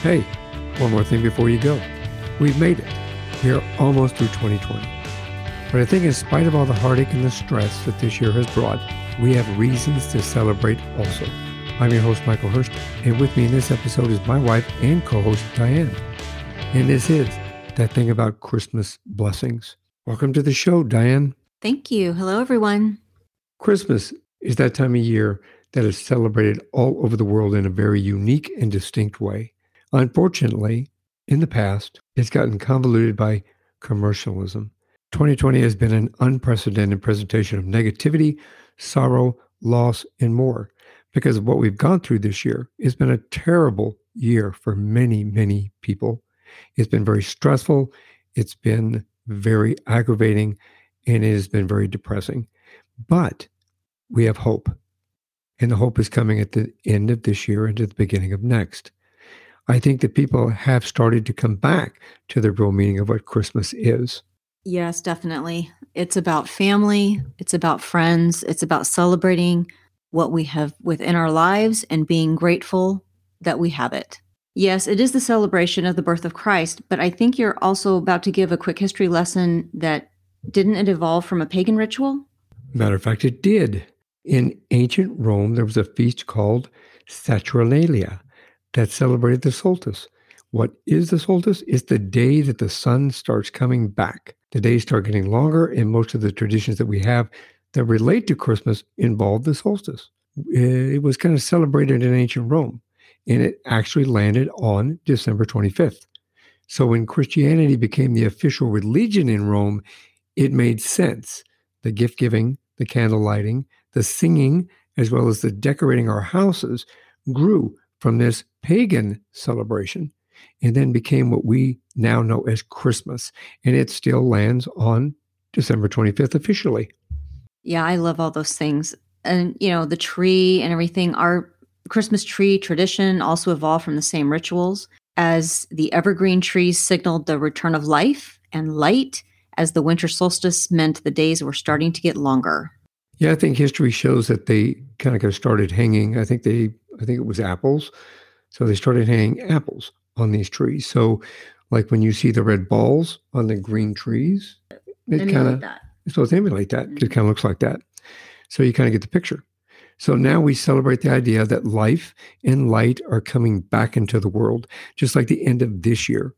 Hey, one more thing before you go. We've made it. We are almost through 2020. But I think, in spite of all the heartache and the stress that this year has brought, we have reasons to celebrate also. I'm your host, Michael Hurst, and with me in this episode is my wife and co host, Diane. And this is that thing about Christmas blessings. Welcome to the show, Diane. Thank you. Hello, everyone. Christmas is that time of year that is celebrated all over the world in a very unique and distinct way. Unfortunately, in the past, it's gotten convoluted by commercialism. 2020 has been an unprecedented presentation of negativity, sorrow, loss, and more because of what we've gone through this year. It's been a terrible year for many, many people. It's been very stressful. It's been very aggravating and it has been very depressing. But we have hope. And the hope is coming at the end of this year and at the beginning of next. I think that people have started to come back to the real meaning of what Christmas is. Yes, definitely. It's about family, it's about friends, it's about celebrating what we have within our lives and being grateful that we have it. Yes, it is the celebration of the birth of Christ, but I think you're also about to give a quick history lesson that didn't it evolve from a pagan ritual? Matter of fact, it did. In ancient Rome, there was a feast called Saturnalia that celebrated the solstice. What is the solstice? It's the day that the sun starts coming back. The days start getting longer, and most of the traditions that we have that relate to Christmas involve the solstice. Eh, it was kind of celebrated in ancient Rome, and it actually landed on December 25th. So when Christianity became the official religion in Rome, it made sense. The gift giving, the candle lighting, the singing, as well as the decorating our houses grew from this pagan celebration and then became what we now know as Christmas. And it still lands on December 25th officially. Yeah, I love all those things. And, you know, the tree and everything, our Christmas tree tradition also evolved from the same rituals as the evergreen trees signaled the return of life and light, as the winter solstice meant the days were starting to get longer. Yeah, I think history shows that they kind of got started hanging. I think they, I think it was apples. So they started hanging apples on these trees. So, like when you see the red balls on the green trees, it kind of it's supposed to emulate that. Mm-hmm. It kind of looks like that. So you kind of get the picture. So now we celebrate the idea that life and light are coming back into the world, just like the end of this year.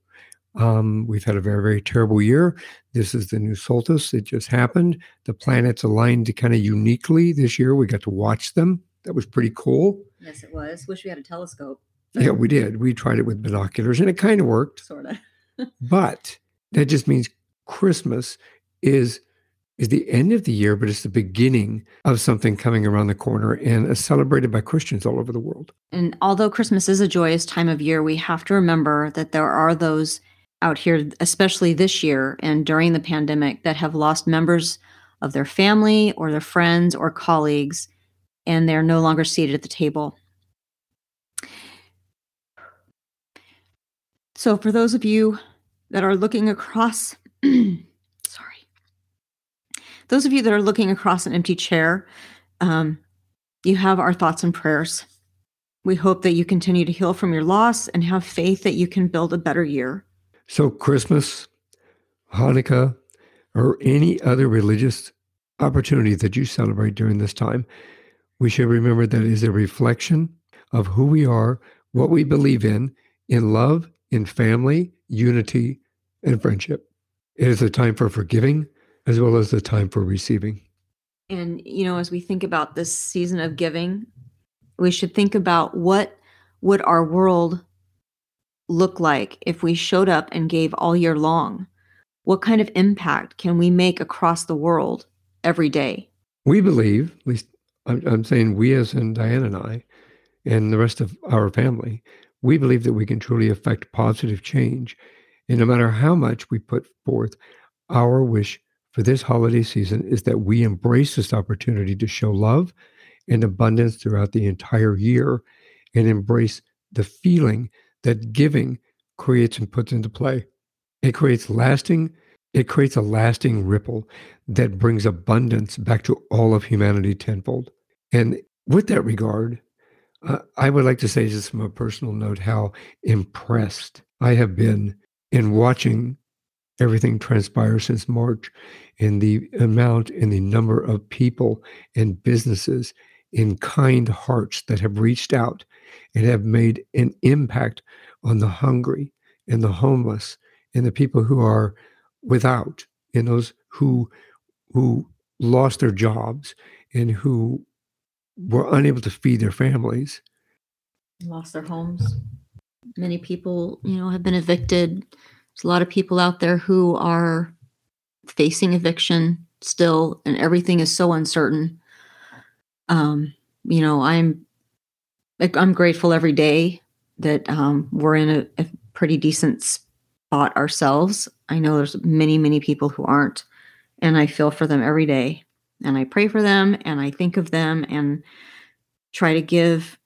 Um, we've had a very, very terrible year. This is the new solstice. It just happened. The planets aligned kind of uniquely this year. We got to watch them. That was pretty cool. Yes, it was. Wish we had a telescope. Yeah, we did. We tried it with binoculars and it kind of worked. Sort of. but that just means Christmas is is the end of the year, but it's the beginning of something coming around the corner and is celebrated by Christians all over the world. And although Christmas is a joyous time of year, we have to remember that there are those out here, especially this year and during the pandemic, that have lost members of their family or their friends or colleagues, and they're no longer seated at the table. So, for those of you that are looking across, sorry, those of you that are looking across an empty chair, um, you have our thoughts and prayers. We hope that you continue to heal from your loss and have faith that you can build a better year. So, Christmas, Hanukkah, or any other religious opportunity that you celebrate during this time, we should remember that it is a reflection of who we are, what we believe in, in love, in family, unity, and friendship. It is a time for forgiving, as well as the time for receiving. And, you know, as we think about this season of giving, we should think about what would our world look like if we showed up and gave all year long? What kind of impact can we make across the world every day? We believe, at least I'm, I'm saying we as in Diane and I, and the rest of our family, we believe that we can truly affect positive change. And no matter how much we put forth, our wish for this holiday season is that we embrace this opportunity to show love and abundance throughout the entire year and embrace the feeling that giving creates and puts into play. It creates lasting, it creates a lasting ripple that brings abundance back to all of humanity tenfold. And with that regard, uh, I would like to say, just from a personal note, how impressed I have been in watching everything transpire since March in the amount and the number of people and businesses in kind hearts that have reached out and have made an impact on the hungry and the homeless and the people who are without and those who who lost their jobs and who were unable to feed their families. Lost their homes. Many people you know have been evicted. There's a lot of people out there who are facing eviction still and everything is so uncertain um you know i'm i'm grateful every day that um, we're in a, a pretty decent spot ourselves. I know there's many many people who aren't and i feel for them every day. And i pray for them and i think of them and try to give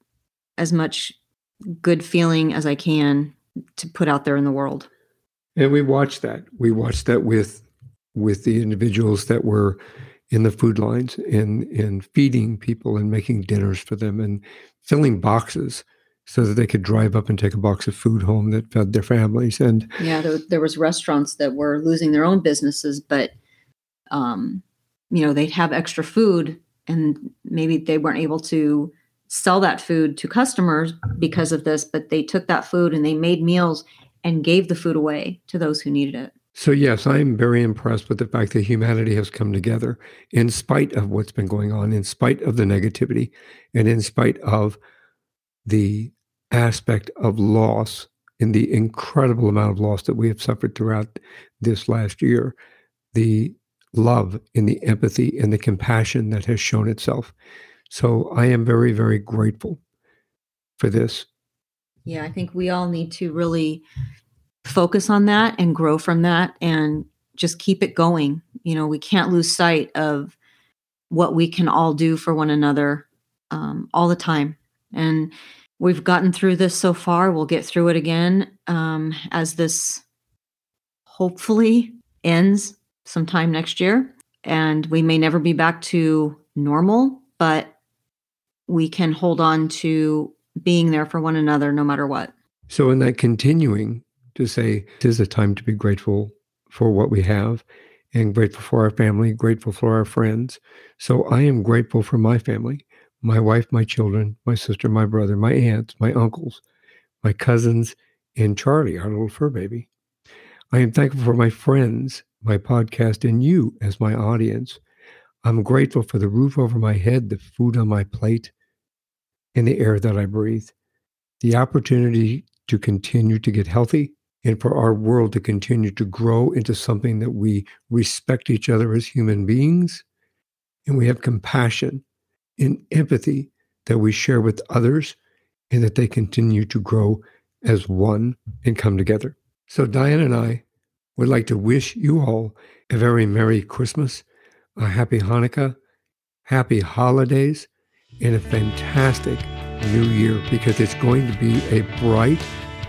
as much good feeling as i can to put out there in the world. And we watched that. We watched that with with the individuals that were in the food lines and in feeding people and making dinners for them and filling boxes so that they could drive up and take a box of food home that fed their families. And yeah there, there was restaurants that were losing their own businesses but um you know they'd have extra food and maybe they weren't able to sell that food to customers because of this but they took that food and they made meals and gave the food away to those who needed it so, yes, I'm very impressed with the fact that humanity has come together in spite of what's been going on, in spite of the negativity, and in spite of the aspect of loss in the incredible amount of loss that we have suffered throughout this last year. The love and the empathy and the compassion that has shown itself. So, I am very, very grateful for this. Yeah, I think we all need to really focus on that and grow from that and just keep it going. You know, we can't lose sight of what we can all do for one another um, all the time. And we've gotten through this so far. We'll get through it again um, as this hopefully ends sometime next year. And we may never be back to normal, but we can hold on to being there for one another no matter what. So, in that continuing to say it is a time to be grateful for what we have and grateful for our family, grateful for our friends. So I am grateful for my family, my wife, my children, my sister, my brother, my aunts, my uncles, my cousins, and Charlie, our little fur baby. I am thankful for my friends, my podcast, and you as my audience. I'm grateful for the roof over my head, the food on my plate, and the air that I breathe. The opportunity to continue to get healthy and for our world to continue to grow into something that we respect each other as human beings and we have compassion and empathy that we share with others and that they continue to grow as one and come together. So, Diane and I would like to wish you all a very Merry Christmas, a Happy Hanukkah, Happy Holidays, and a fantastic New Year because it's going to be a bright,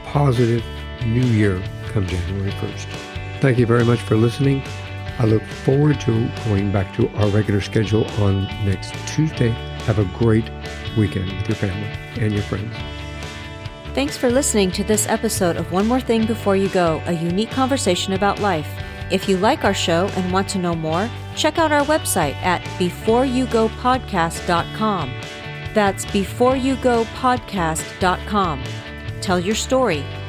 positive, new year come January 1st. Thank you very much for listening. I look forward to going back to our regular schedule on next Tuesday. Have a great weekend with your family and your friends. Thanks for listening to this episode of One More Thing Before You Go, a unique conversation about life. If you like our show and want to know more, check out our website at beforeyougopodcast.com. That's beforeyougopodcast.com. Tell your story